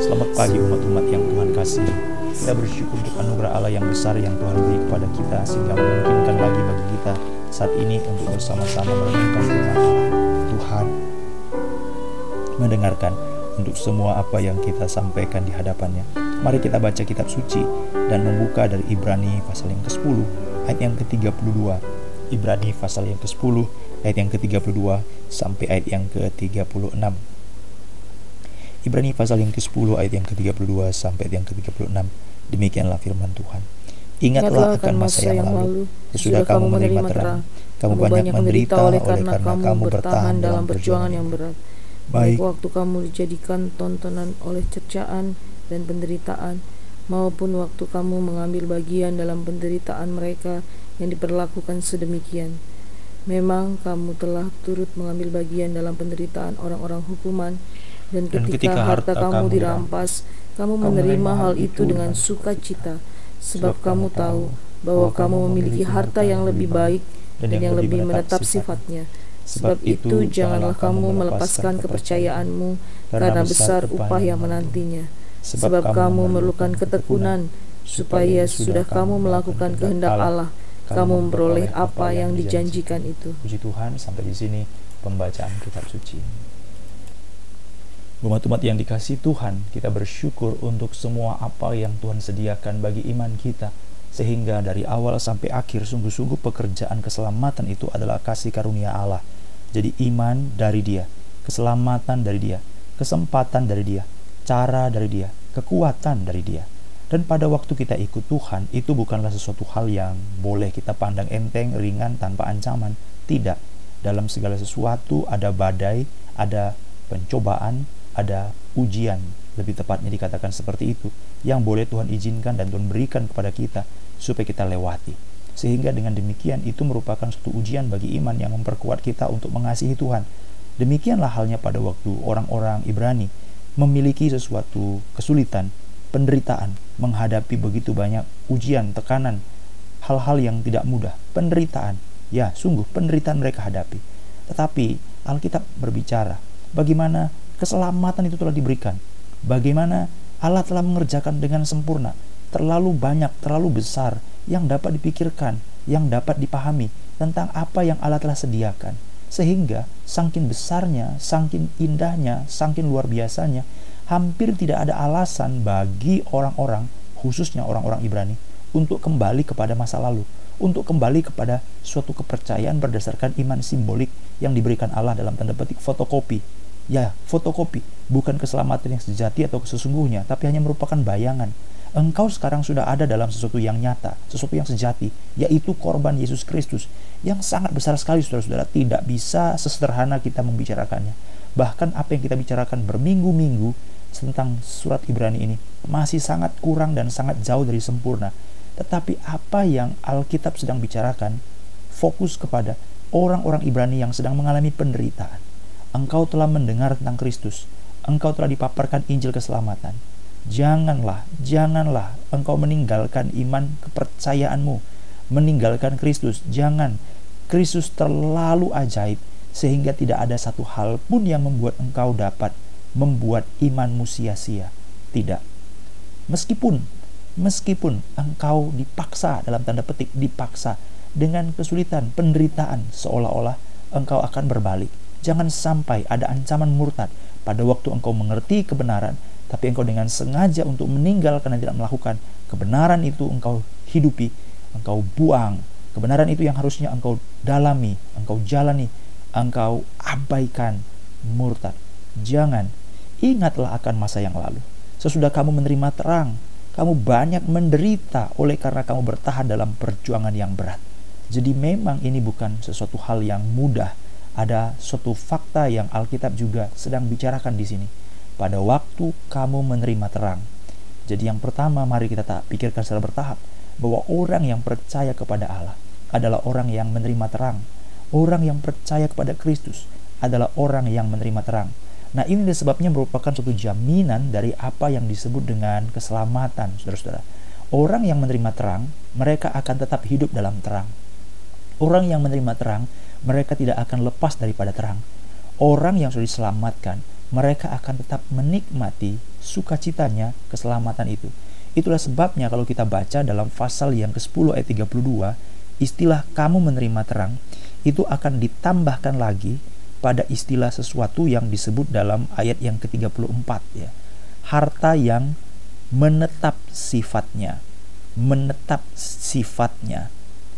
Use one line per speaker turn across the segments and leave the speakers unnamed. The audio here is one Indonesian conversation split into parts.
Selamat pagi umat-umat yang Tuhan kasih. Kita bersyukur untuk anugerah Allah yang besar yang Tuhan beri kepada kita sehingga memungkinkan lagi bagi kita saat ini untuk bersama-sama merenungkan firman Allah. Tuhan mendengarkan untuk semua apa yang kita sampaikan di hadapannya. Mari kita baca kitab suci dan membuka dari Ibrani pasal yang ke-10 ayat yang ke-32. Ibrani pasal yang ke-10 ayat yang ke-32 sampai ayat yang ke-36. Ibrani pasal yang ke-10 ayat yang ke-32 sampai ayat yang ke-36. Demikianlah firman Tuhan. Ingatlah akan masa yang lalu, sesudah kamu menerima terang, kamu banyak menderita oleh karena kamu bertahan dalam perjuangan yang berat.
Baik waktu kamu dijadikan tontonan oleh cercaan dan penderitaan, maupun waktu kamu mengambil bagian dalam penderitaan mereka yang diperlakukan sedemikian. Memang kamu telah turut mengambil bagian dalam penderitaan orang-orang hukuman, dan ketika, dan ketika harta, harta kamu dirampas, kamu menerima hal itu dengan sukacita, sebab kamu tahu bahwa kamu memiliki harta yang lebih baik dan yang lebih menetap sifatnya. Sebab itu, janganlah kamu melepaskan kepercayaanmu, karena besar upah yang menantinya. Sebab kamu memerlukan ketekunan, supaya sudah kamu melakukan kehendak Allah, kamu memperoleh apa yang dijanjikan itu.
Puji Tuhan, sampai di sini pembacaan kitab suci. Umat-umat yang dikasih Tuhan, kita bersyukur untuk semua apa yang Tuhan sediakan bagi iman kita, sehingga dari awal sampai akhir sungguh-sungguh pekerjaan keselamatan itu adalah kasih karunia Allah jadi iman dari dia, keselamatan dari dia, kesempatan dari dia, cara dari dia, kekuatan dari dia. Dan pada waktu kita ikut Tuhan, itu bukanlah sesuatu hal yang boleh kita pandang enteng, ringan, tanpa ancaman. Tidak. Dalam segala sesuatu ada badai, ada pencobaan, ada ujian. Lebih tepatnya dikatakan seperti itu. Yang boleh Tuhan izinkan dan Tuhan berikan kepada kita supaya kita lewati. Sehingga dengan demikian itu merupakan suatu ujian bagi iman yang memperkuat kita untuk mengasihi Tuhan. Demikianlah halnya pada waktu orang-orang Ibrani memiliki sesuatu kesulitan, penderitaan, menghadapi begitu banyak ujian, tekanan, hal-hal yang tidak mudah, penderitaan. Ya, sungguh penderitaan mereka hadapi. Tetapi Alkitab berbicara bagaimana keselamatan itu telah diberikan. Bagaimana Allah telah mengerjakan dengan sempurna, terlalu banyak, terlalu besar yang dapat dipikirkan, yang dapat dipahami tentang apa yang Allah telah sediakan. Sehingga sangkin besarnya, sangkin indahnya, sangkin luar biasanya, hampir tidak ada alasan bagi orang-orang, khususnya orang-orang Ibrani, untuk kembali kepada masa lalu, untuk kembali kepada suatu kepercayaan berdasarkan iman simbolik yang diberikan Allah dalam tanda petik fotokopi. Ya, fotokopi, bukan keselamatan yang sejati atau sesungguhnya, tapi hanya merupakan bayangan, engkau sekarang sudah ada dalam sesuatu yang nyata, sesuatu yang sejati, yaitu korban Yesus Kristus yang sangat besar sekali saudara-saudara, tidak bisa sesederhana kita membicarakannya. Bahkan apa yang kita bicarakan berminggu-minggu tentang surat Ibrani ini masih sangat kurang dan sangat jauh dari sempurna. Tetapi apa yang Alkitab sedang bicarakan fokus kepada orang-orang Ibrani yang sedang mengalami penderitaan. Engkau telah mendengar tentang Kristus. Engkau telah dipaparkan Injil keselamatan Janganlah, janganlah engkau meninggalkan iman kepercayaanmu, meninggalkan Kristus. Jangan. Kristus terlalu ajaib sehingga tidak ada satu hal pun yang membuat engkau dapat membuat imanmu sia-sia. Tidak. Meskipun meskipun engkau dipaksa dalam tanda petik dipaksa dengan kesulitan, penderitaan seolah-olah engkau akan berbalik. Jangan sampai ada ancaman murtad pada waktu engkau mengerti kebenaran tapi engkau dengan sengaja untuk meninggal karena tidak melakukan kebenaran itu engkau hidupi, engkau buang. Kebenaran itu yang harusnya engkau dalami, engkau jalani, engkau abaikan murtad. Jangan ingatlah akan masa yang lalu. Sesudah kamu menerima terang, kamu banyak menderita oleh karena kamu bertahan dalam perjuangan yang berat. Jadi memang ini bukan sesuatu hal yang mudah. Ada suatu fakta yang Alkitab juga sedang bicarakan di sini pada waktu kamu menerima terang. Jadi yang pertama mari kita tak pikirkan secara bertahap bahwa orang yang percaya kepada Allah adalah orang yang menerima terang. Orang yang percaya kepada Kristus adalah orang yang menerima terang. Nah ini sebabnya merupakan suatu jaminan dari apa yang disebut dengan keselamatan, saudara-saudara. Orang yang menerima terang, mereka akan tetap hidup dalam terang. Orang yang menerima terang, mereka tidak akan lepas daripada terang orang yang sudah diselamatkan, mereka akan tetap menikmati sukacitanya keselamatan itu. Itulah sebabnya kalau kita baca dalam pasal yang ke-10 ayat 32, istilah kamu menerima terang itu akan ditambahkan lagi pada istilah sesuatu yang disebut dalam ayat yang ke-34 ya. Harta yang menetap sifatnya, menetap sifatnya.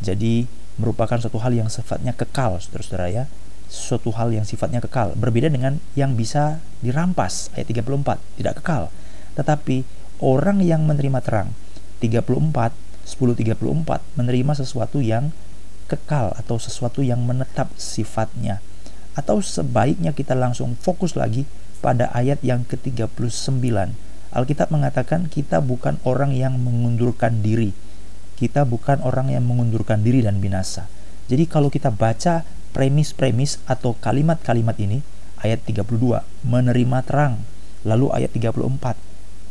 Jadi merupakan suatu hal yang sifatnya kekal, Saudara-saudara ya. Suatu hal yang sifatnya kekal, berbeda dengan yang bisa dirampas ayat 34, tidak kekal. Tetapi orang yang menerima terang 34 1034 menerima sesuatu yang kekal atau sesuatu yang menetap sifatnya atau sebaiknya kita langsung fokus lagi pada ayat yang ke-39. Alkitab mengatakan kita bukan orang yang mengundurkan diri. Kita bukan orang yang mengundurkan diri dan binasa. Jadi kalau kita baca premis-premis atau kalimat-kalimat ini, ayat 32, menerima terang. Lalu ayat 34,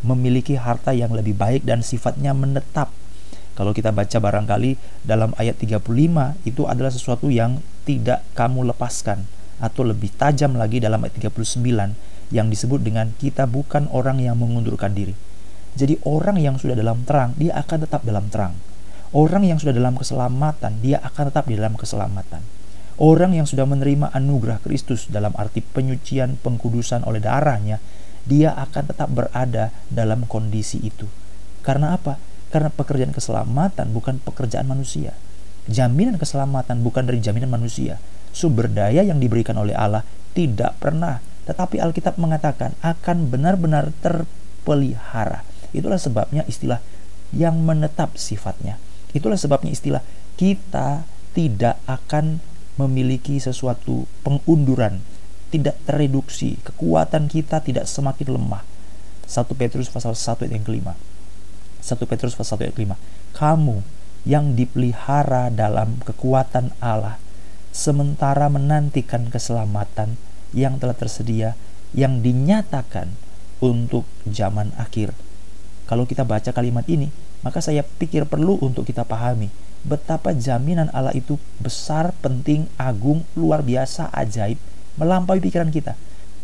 memiliki harta yang lebih baik dan sifatnya menetap. Kalau kita baca barangkali dalam ayat 35 itu adalah sesuatu yang tidak kamu lepaskan atau lebih tajam lagi dalam ayat 39 yang disebut dengan kita bukan orang yang mengundurkan diri. Jadi orang yang sudah dalam terang, dia akan tetap dalam terang. Orang yang sudah dalam keselamatan, dia akan tetap di dalam keselamatan. Orang yang sudah menerima anugerah Kristus dalam arti penyucian pengkudusan oleh darahnya, dia akan tetap berada dalam kondisi itu. Karena apa? Karena pekerjaan keselamatan bukan pekerjaan manusia. Jaminan keselamatan bukan dari jaminan manusia, sumber daya yang diberikan oleh Allah tidak pernah tetapi Alkitab mengatakan akan benar-benar terpelihara. Itulah sebabnya istilah yang menetap sifatnya. Itulah sebabnya istilah kita tidak akan memiliki sesuatu pengunduran, tidak tereduksi, kekuatan kita tidak semakin lemah. 1 Petrus pasal 1 ayat yang kelima. 1 Petrus pasal 1 ayat kelima. Kamu yang dipelihara dalam kekuatan Allah sementara menantikan keselamatan yang telah tersedia yang dinyatakan untuk zaman akhir. Kalau kita baca kalimat ini, maka saya pikir perlu untuk kita pahami betapa jaminan Allah itu besar, penting, agung, luar biasa, ajaib, melampaui pikiran kita.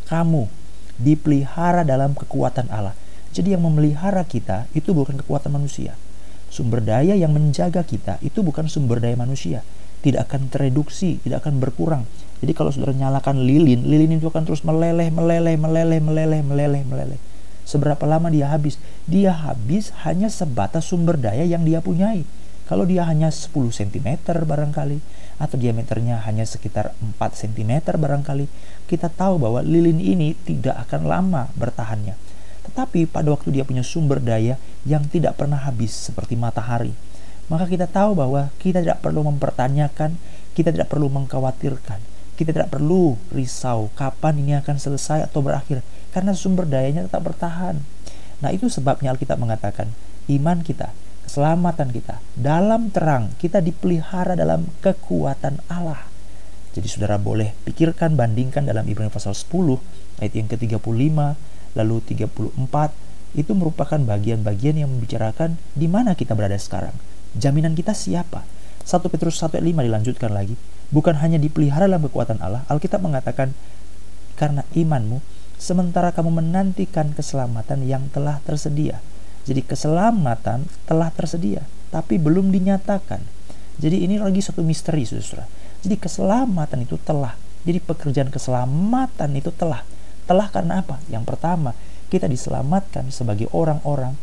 Kamu dipelihara dalam kekuatan Allah. Jadi yang memelihara kita itu bukan kekuatan manusia. Sumber daya yang menjaga kita itu bukan sumber daya manusia, tidak akan tereduksi, tidak akan berkurang. Jadi kalau saudara nyalakan lilin, lilin itu akan terus meleleh, meleleh, meleleh, meleleh, meleleh, meleleh. Seberapa lama dia habis? Dia habis hanya sebatas sumber daya yang dia punyai. Kalau dia hanya 10 cm barangkali, atau diameternya hanya sekitar 4 cm barangkali, kita tahu bahwa lilin ini tidak akan lama bertahannya. Tetapi pada waktu dia punya sumber daya yang tidak pernah habis seperti matahari, maka kita tahu bahwa kita tidak perlu mempertanyakan, kita tidak perlu mengkhawatirkan, kita tidak perlu risau kapan ini akan selesai atau berakhir, karena sumber dayanya tetap bertahan. Nah, itu sebabnya Alkitab mengatakan, iman kita, keselamatan kita, dalam terang, kita dipelihara dalam kekuatan Allah. Jadi saudara boleh pikirkan, bandingkan dalam Ibrani pasal 10, ayat yang ke-35, lalu 34, itu merupakan bagian-bagian yang membicarakan di mana kita berada sekarang Jaminan kita siapa? 1 Petrus 1 ayat 5 dilanjutkan lagi. Bukan hanya dipelihara dalam kekuatan Allah, Alkitab mengatakan, karena imanmu, sementara kamu menantikan keselamatan yang telah tersedia. Jadi keselamatan telah tersedia, tapi belum dinyatakan. Jadi ini lagi satu misteri, saudara. Jadi keselamatan itu telah. Jadi pekerjaan keselamatan itu telah. Telah karena apa? Yang pertama, kita diselamatkan sebagai orang-orang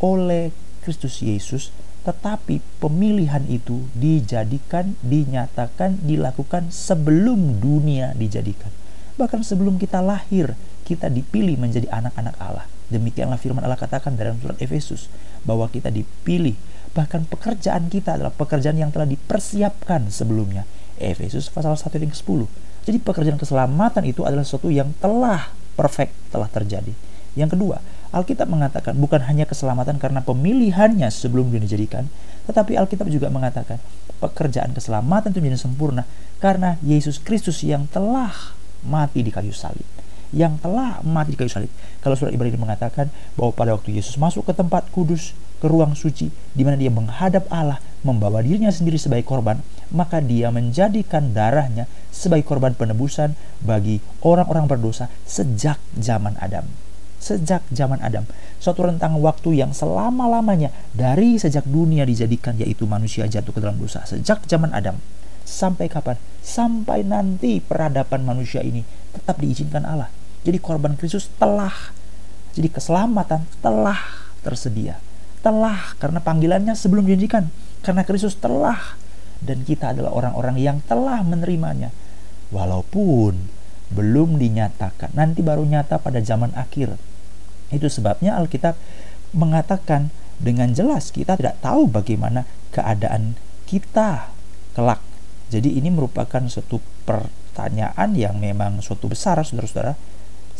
oleh Kristus Yesus tetapi pemilihan itu dijadikan, dinyatakan, dilakukan sebelum dunia dijadikan. Bahkan sebelum kita lahir, kita dipilih menjadi anak-anak Allah. Demikianlah firman Allah katakan dalam surat Efesus bahwa kita dipilih. Bahkan pekerjaan kita adalah pekerjaan yang telah dipersiapkan sebelumnya. Efesus pasal 1 ayat 10. Jadi pekerjaan keselamatan itu adalah sesuatu yang telah perfect, telah terjadi. Yang kedua, Alkitab mengatakan bukan hanya keselamatan karena pemilihannya sebelum dunia dijadikan, tetapi Alkitab juga mengatakan pekerjaan keselamatan itu menjadi sempurna karena Yesus Kristus yang telah mati di kayu salib. Yang telah mati di kayu salib. Kalau surat Ibrani mengatakan bahwa pada waktu Yesus masuk ke tempat kudus, ke ruang suci, di mana dia menghadap Allah, membawa dirinya sendiri sebagai korban, maka dia menjadikan darahnya sebagai korban penebusan bagi orang-orang berdosa sejak zaman Adam. Sejak zaman Adam, suatu rentang waktu yang selama-lamanya dari sejak dunia dijadikan yaitu manusia jatuh ke dalam dosa. Sejak zaman Adam sampai kapan? Sampai nanti peradaban manusia ini tetap diizinkan Allah. Jadi korban Kristus telah jadi keselamatan telah tersedia. Telah karena panggilannya sebelum dijanjikan. Karena Kristus telah dan kita adalah orang-orang yang telah menerimanya. Walaupun belum dinyatakan, nanti baru nyata pada zaman akhir. Itu sebabnya Alkitab mengatakan dengan jelas kita tidak tahu bagaimana keadaan kita kelak. Jadi ini merupakan suatu pertanyaan yang memang suatu besar saudara-saudara.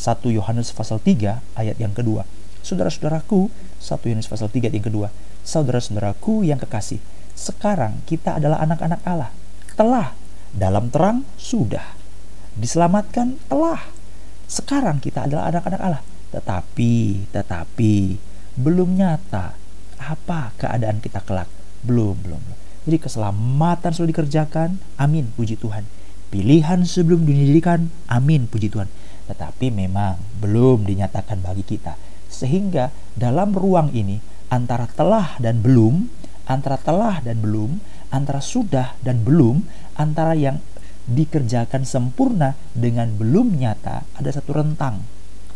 1 Yohanes pasal 3 ayat yang kedua. Saudara-saudaraku, 1 Yohanes pasal 3 ayat yang kedua. Saudara-saudaraku yang kekasih, sekarang kita adalah anak-anak Allah. Telah dalam terang sudah diselamatkan telah. Sekarang kita adalah anak-anak Allah. Tetapi, tetapi belum nyata apa keadaan kita kelak. Belum, belum. Jadi keselamatan sudah dikerjakan. Amin, puji Tuhan. Pilihan sebelum didirikan. Amin, puji Tuhan. Tetapi memang belum dinyatakan bagi kita. Sehingga dalam ruang ini antara telah dan belum antara telah dan belum, antara sudah dan belum, antara yang dikerjakan sempurna dengan belum nyata, ada satu rentang,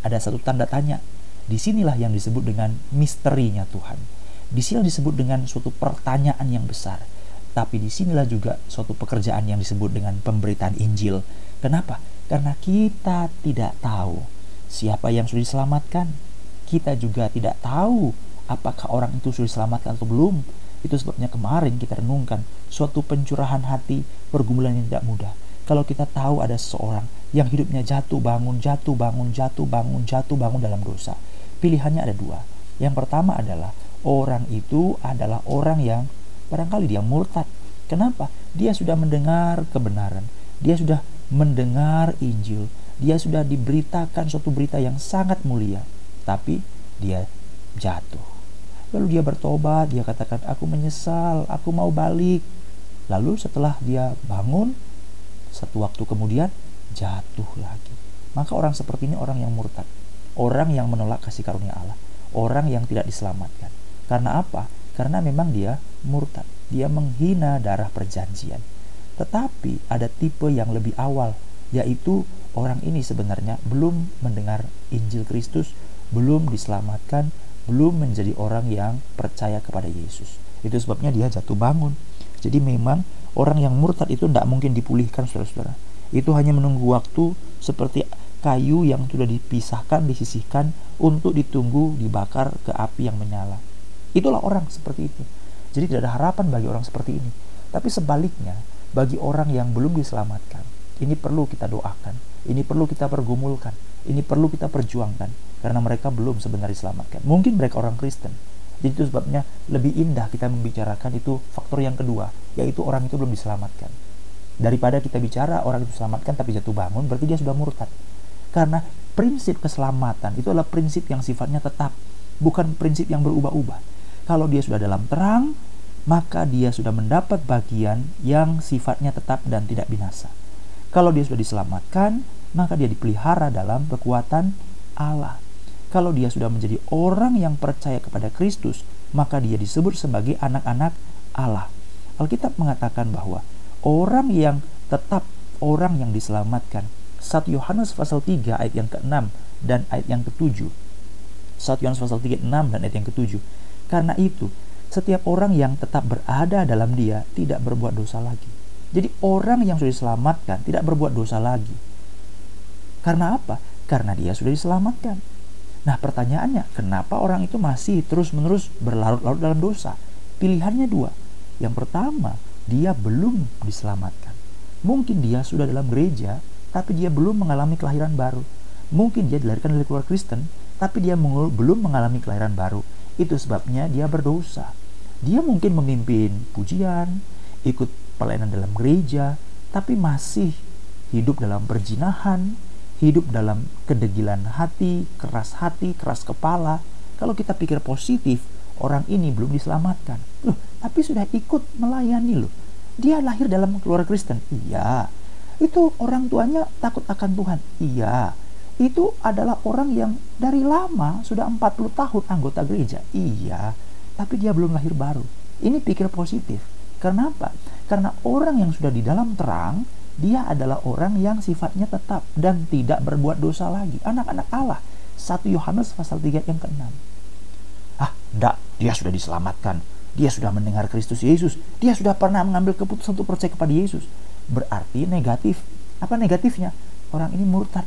ada satu tanda tanya. Di sinilah yang disebut dengan misterinya Tuhan. Di sinilah disebut dengan suatu pertanyaan yang besar. Tapi di sinilah juga suatu pekerjaan yang disebut dengan pemberitaan Injil. Kenapa? Karena kita tidak tahu siapa yang sudah diselamatkan. Kita juga tidak tahu apakah orang itu sudah diselamatkan atau belum itu sebabnya kemarin kita renungkan suatu pencurahan hati pergumulan yang tidak mudah. Kalau kita tahu ada seseorang yang hidupnya jatuh bangun, jatuh bangun, jatuh bangun, jatuh bangun dalam dosa. Pilihannya ada dua. Yang pertama adalah orang itu adalah orang yang barangkali dia murtad. Kenapa? Dia sudah mendengar kebenaran. Dia sudah mendengar Injil. Dia sudah diberitakan suatu berita yang sangat mulia. Tapi dia jatuh Lalu dia bertobat, dia katakan, "Aku menyesal, aku mau balik." Lalu setelah dia bangun, satu waktu kemudian jatuh lagi. Maka orang seperti ini orang yang murtad, orang yang menolak kasih karunia Allah, orang yang tidak diselamatkan. Karena apa? Karena memang dia murtad, dia menghina darah perjanjian. Tetapi ada tipe yang lebih awal, yaitu orang ini sebenarnya belum mendengar Injil Kristus, belum diselamatkan, belum menjadi orang yang percaya kepada Yesus. Itu sebabnya dia jatuh bangun. Jadi memang orang yang murtad itu tidak mungkin dipulihkan saudara-saudara. Itu hanya menunggu waktu seperti kayu yang sudah dipisahkan, disisihkan untuk ditunggu dibakar ke api yang menyala. Itulah orang seperti itu. Jadi tidak ada harapan bagi orang seperti ini. Tapi sebaliknya, bagi orang yang belum diselamatkan, ini perlu kita doakan, ini perlu kita pergumulkan, ini perlu kita perjuangkan karena mereka belum sebenarnya diselamatkan. Mungkin mereka orang Kristen. Jadi itu sebabnya lebih indah kita membicarakan itu faktor yang kedua, yaitu orang itu belum diselamatkan. Daripada kita bicara orang itu diselamatkan tapi jatuh bangun, berarti dia sudah murtad. Karena prinsip keselamatan itu adalah prinsip yang sifatnya tetap, bukan prinsip yang berubah-ubah. Kalau dia sudah dalam terang, maka dia sudah mendapat bagian yang sifatnya tetap dan tidak binasa. Kalau dia sudah diselamatkan, maka dia dipelihara dalam kekuatan Allah. Kalau dia sudah menjadi orang yang percaya kepada Kristus, maka dia disebut sebagai anak-anak Allah. Alkitab mengatakan bahwa orang yang tetap orang yang diselamatkan. 1 Yohanes pasal 3 ayat yang ke-6 dan ayat yang ke-7. 1 Yohanes pasal 3 6 dan ayat yang ke-7. Karena itu, setiap orang yang tetap berada dalam dia tidak berbuat dosa lagi. Jadi orang yang sudah diselamatkan tidak berbuat dosa lagi. Karena apa? Karena dia sudah diselamatkan. Nah pertanyaannya, kenapa orang itu masih terus-menerus berlarut-larut dalam dosa? Pilihannya dua. Yang pertama, dia belum diselamatkan. Mungkin dia sudah dalam gereja, tapi dia belum mengalami kelahiran baru. Mungkin dia dilahirkan dari keluarga Kristen, tapi dia belum mengalami kelahiran baru. Itu sebabnya dia berdosa. Dia mungkin memimpin pujian, ikut pelayanan dalam gereja, tapi masih hidup dalam perjinahan, hidup dalam kedegilan hati, keras hati, keras kepala. Kalau kita pikir positif, orang ini belum diselamatkan. Tapi sudah ikut melayani loh. Dia lahir dalam keluarga Kristen. Iya. Itu orang tuanya takut akan Tuhan. Iya. Itu adalah orang yang dari lama sudah 40 tahun anggota gereja. Iya. Tapi dia belum lahir baru. Ini pikir positif. Kenapa? Karena orang yang sudah di dalam terang, dia adalah orang yang sifatnya tetap dan tidak berbuat dosa lagi. Anak-anak Allah. 1 Yohanes pasal 3 yang ke-6. Ah, enggak, dia sudah diselamatkan dia sudah mendengar Kristus Yesus, dia sudah pernah mengambil keputusan untuk percaya kepada Yesus. Berarti negatif. Apa negatifnya? Orang ini murtad.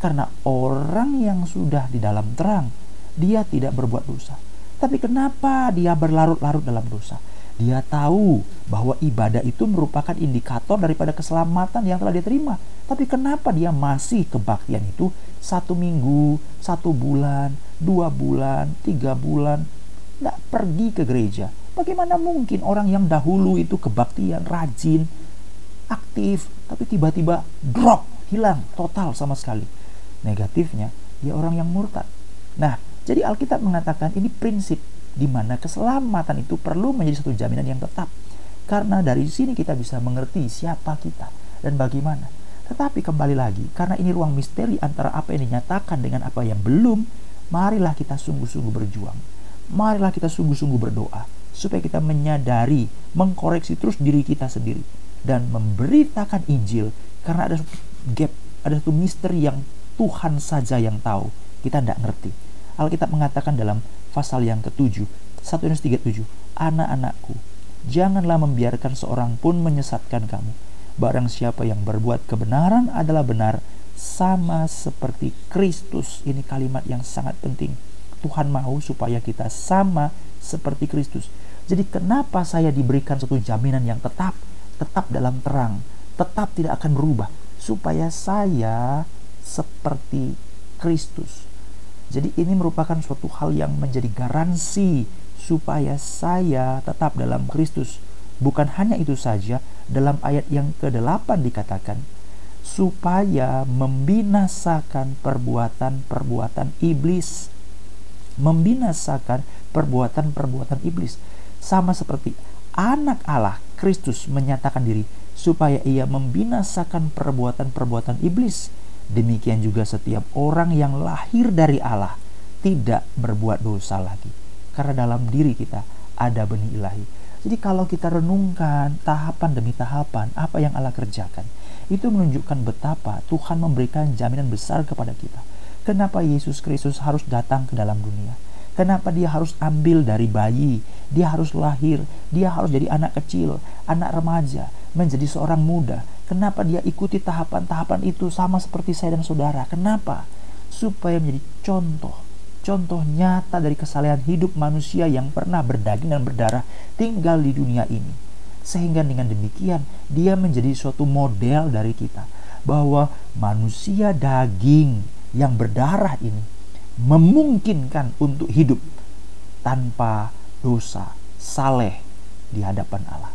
Karena orang yang sudah di dalam terang, dia tidak berbuat dosa. Tapi kenapa dia berlarut-larut dalam dosa? Dia tahu bahwa ibadah itu merupakan indikator daripada keselamatan yang telah diterima. Tapi kenapa dia masih kebaktian itu satu minggu, satu bulan, dua bulan, tiga bulan, tidak pergi ke gereja, Bagaimana mungkin orang yang dahulu itu kebaktian, rajin, aktif, tapi tiba-tiba drop, hilang total sama sekali. Negatifnya, dia orang yang murtad. Nah, jadi Alkitab mengatakan ini prinsip di mana keselamatan itu perlu menjadi satu jaminan yang tetap. Karena dari sini kita bisa mengerti siapa kita dan bagaimana. Tetapi kembali lagi, karena ini ruang misteri antara apa yang dinyatakan dengan apa yang belum, marilah kita sungguh-sungguh berjuang. Marilah kita sungguh-sungguh berdoa supaya kita menyadari, mengkoreksi terus diri kita sendiri dan memberitakan Injil karena ada gap, ada satu misteri yang Tuhan saja yang tahu. Kita tidak ngerti. Alkitab mengatakan dalam pasal yang ketujuh, 1 Yohanes 37, Anak-anakku, janganlah membiarkan seorang pun menyesatkan kamu. Barang siapa yang berbuat kebenaran adalah benar, sama seperti Kristus. Ini kalimat yang sangat penting. Tuhan mau supaya kita sama seperti Kristus. Jadi kenapa saya diberikan satu jaminan yang tetap, tetap dalam terang, tetap tidak akan berubah, supaya saya seperti Kristus. Jadi ini merupakan suatu hal yang menjadi garansi supaya saya tetap dalam Kristus. Bukan hanya itu saja, dalam ayat yang ke-8 dikatakan, supaya membinasakan perbuatan-perbuatan iblis. Membinasakan perbuatan-perbuatan iblis sama seperti anak Allah Kristus menyatakan diri supaya ia membinasakan perbuatan-perbuatan iblis. Demikian juga setiap orang yang lahir dari Allah tidak berbuat dosa lagi. Karena dalam diri kita ada benih ilahi. Jadi kalau kita renungkan tahapan demi tahapan apa yang Allah kerjakan, itu menunjukkan betapa Tuhan memberikan jaminan besar kepada kita. Kenapa Yesus Kristus harus datang ke dalam dunia? Kenapa dia harus ambil dari bayi? Dia harus lahir, dia harus jadi anak kecil, anak remaja, menjadi seorang muda. Kenapa dia ikuti tahapan-tahapan itu sama seperti saya dan saudara? Kenapa? Supaya menjadi contoh, contoh nyata dari kesalahan hidup manusia yang pernah berdaging dan berdarah tinggal di dunia ini. Sehingga dengan demikian dia menjadi suatu model dari kita bahwa manusia daging yang berdarah ini memungkinkan untuk hidup tanpa dosa, saleh di hadapan Allah.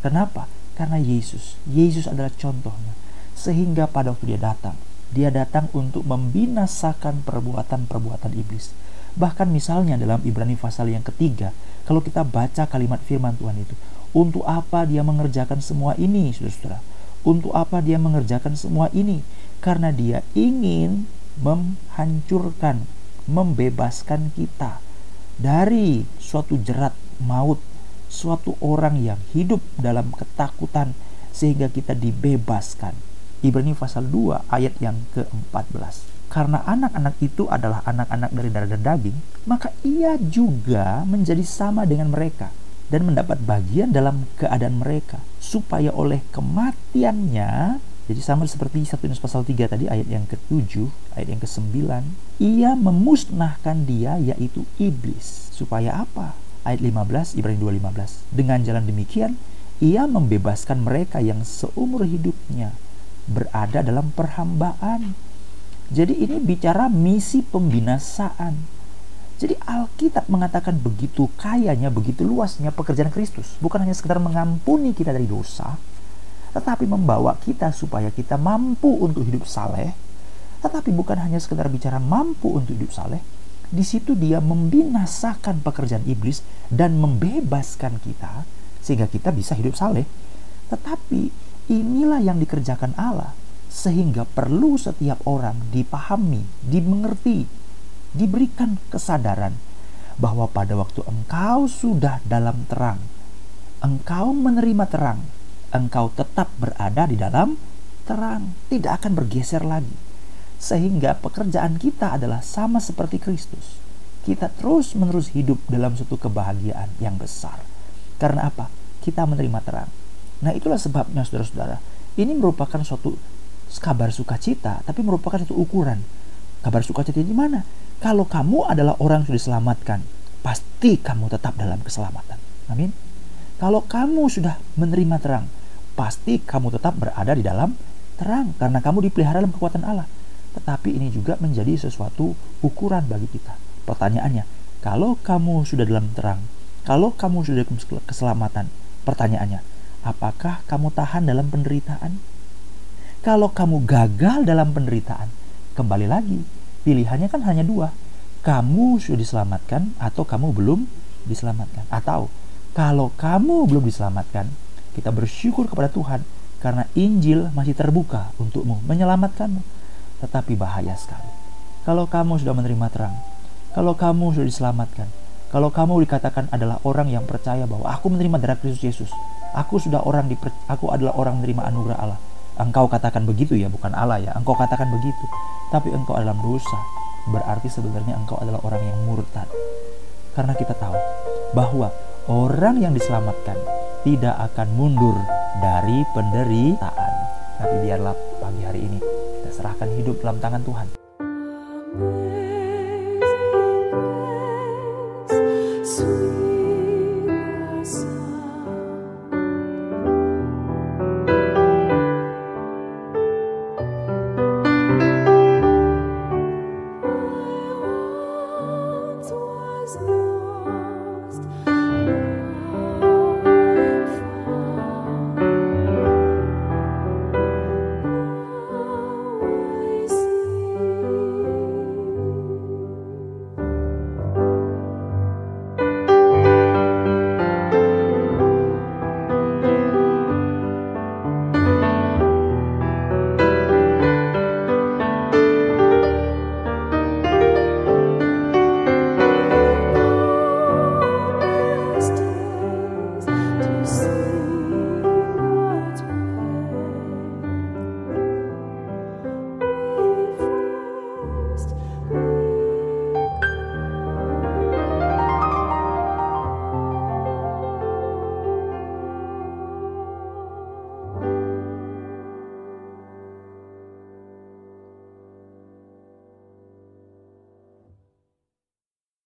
Kenapa? Karena Yesus. Yesus adalah contohnya. Sehingga pada waktu dia datang, dia datang untuk membinasakan perbuatan-perbuatan iblis. Bahkan misalnya dalam Ibrani pasal yang ketiga, kalau kita baca kalimat firman Tuhan itu, untuk apa dia mengerjakan semua ini, saudara-saudara? Untuk apa dia mengerjakan semua ini? Karena dia ingin menghancurkan membebaskan kita dari suatu jerat maut, suatu orang yang hidup dalam ketakutan sehingga kita dibebaskan. Ibrani pasal 2 ayat yang ke-14. Karena anak-anak itu adalah anak-anak dari darah dan daging, maka ia juga menjadi sama dengan mereka dan mendapat bagian dalam keadaan mereka supaya oleh kematiannya jadi sama seperti 1 Yunus pasal 3 tadi ayat yang ke-7, ayat yang ke-9, ia memusnahkan dia yaitu iblis. Supaya apa? Ayat 15 Ibrani 2:15. Dengan jalan demikian ia membebaskan mereka yang seumur hidupnya berada dalam perhambaan. Jadi ini bicara misi pembinasaan. Jadi Alkitab mengatakan begitu kayanya, begitu luasnya pekerjaan Kristus. Bukan hanya sekedar mengampuni kita dari dosa, tetapi membawa kita supaya kita mampu untuk hidup saleh. Tetapi bukan hanya sekedar bicara mampu untuk hidup saleh, di situ dia membinasakan pekerjaan iblis dan membebaskan kita sehingga kita bisa hidup saleh. Tetapi inilah yang dikerjakan Allah sehingga perlu setiap orang dipahami, dimengerti, diberikan kesadaran bahwa pada waktu engkau sudah dalam terang, engkau menerima terang, engkau tetap berada di dalam terang, tidak akan bergeser lagi. Sehingga pekerjaan kita adalah sama seperti Kristus. Kita terus-menerus hidup dalam suatu kebahagiaan yang besar. Karena apa? Kita menerima terang. Nah, itulah sebabnya saudara-saudara. Ini merupakan suatu kabar sukacita, tapi merupakan satu ukuran. Kabar sukacita di mana? Kalau kamu adalah orang yang sudah diselamatkan, pasti kamu tetap dalam keselamatan. Amin. Kalau kamu sudah menerima terang, pasti kamu tetap berada di dalam terang karena kamu dipelihara dalam kekuatan Allah. Tetapi ini juga menjadi sesuatu ukuran bagi kita. Pertanyaannya, kalau kamu sudah dalam terang, kalau kamu sudah keselamatan, pertanyaannya, apakah kamu tahan dalam penderitaan? Kalau kamu gagal dalam penderitaan, kembali lagi, pilihannya kan hanya dua. Kamu sudah diselamatkan atau kamu belum diselamatkan. Atau kalau kamu belum diselamatkan, kita bersyukur kepada Tuhan karena Injil masih terbuka untukmu, menyelamatkanmu. Tetapi bahaya sekali. Kalau kamu sudah menerima terang, kalau kamu sudah diselamatkan, kalau kamu dikatakan adalah orang yang percaya bahwa aku menerima darah Kristus Yesus, aku sudah orang di aku adalah orang menerima anugerah Allah engkau katakan begitu ya, bukan Allah ya, engkau katakan begitu, tapi engkau dalam dosa, berarti sebenarnya engkau adalah orang yang murtad. Karena kita tahu bahwa orang yang diselamatkan tidak akan mundur dari penderitaan. Tapi biarlah pagi hari ini kita serahkan hidup dalam tangan Tuhan.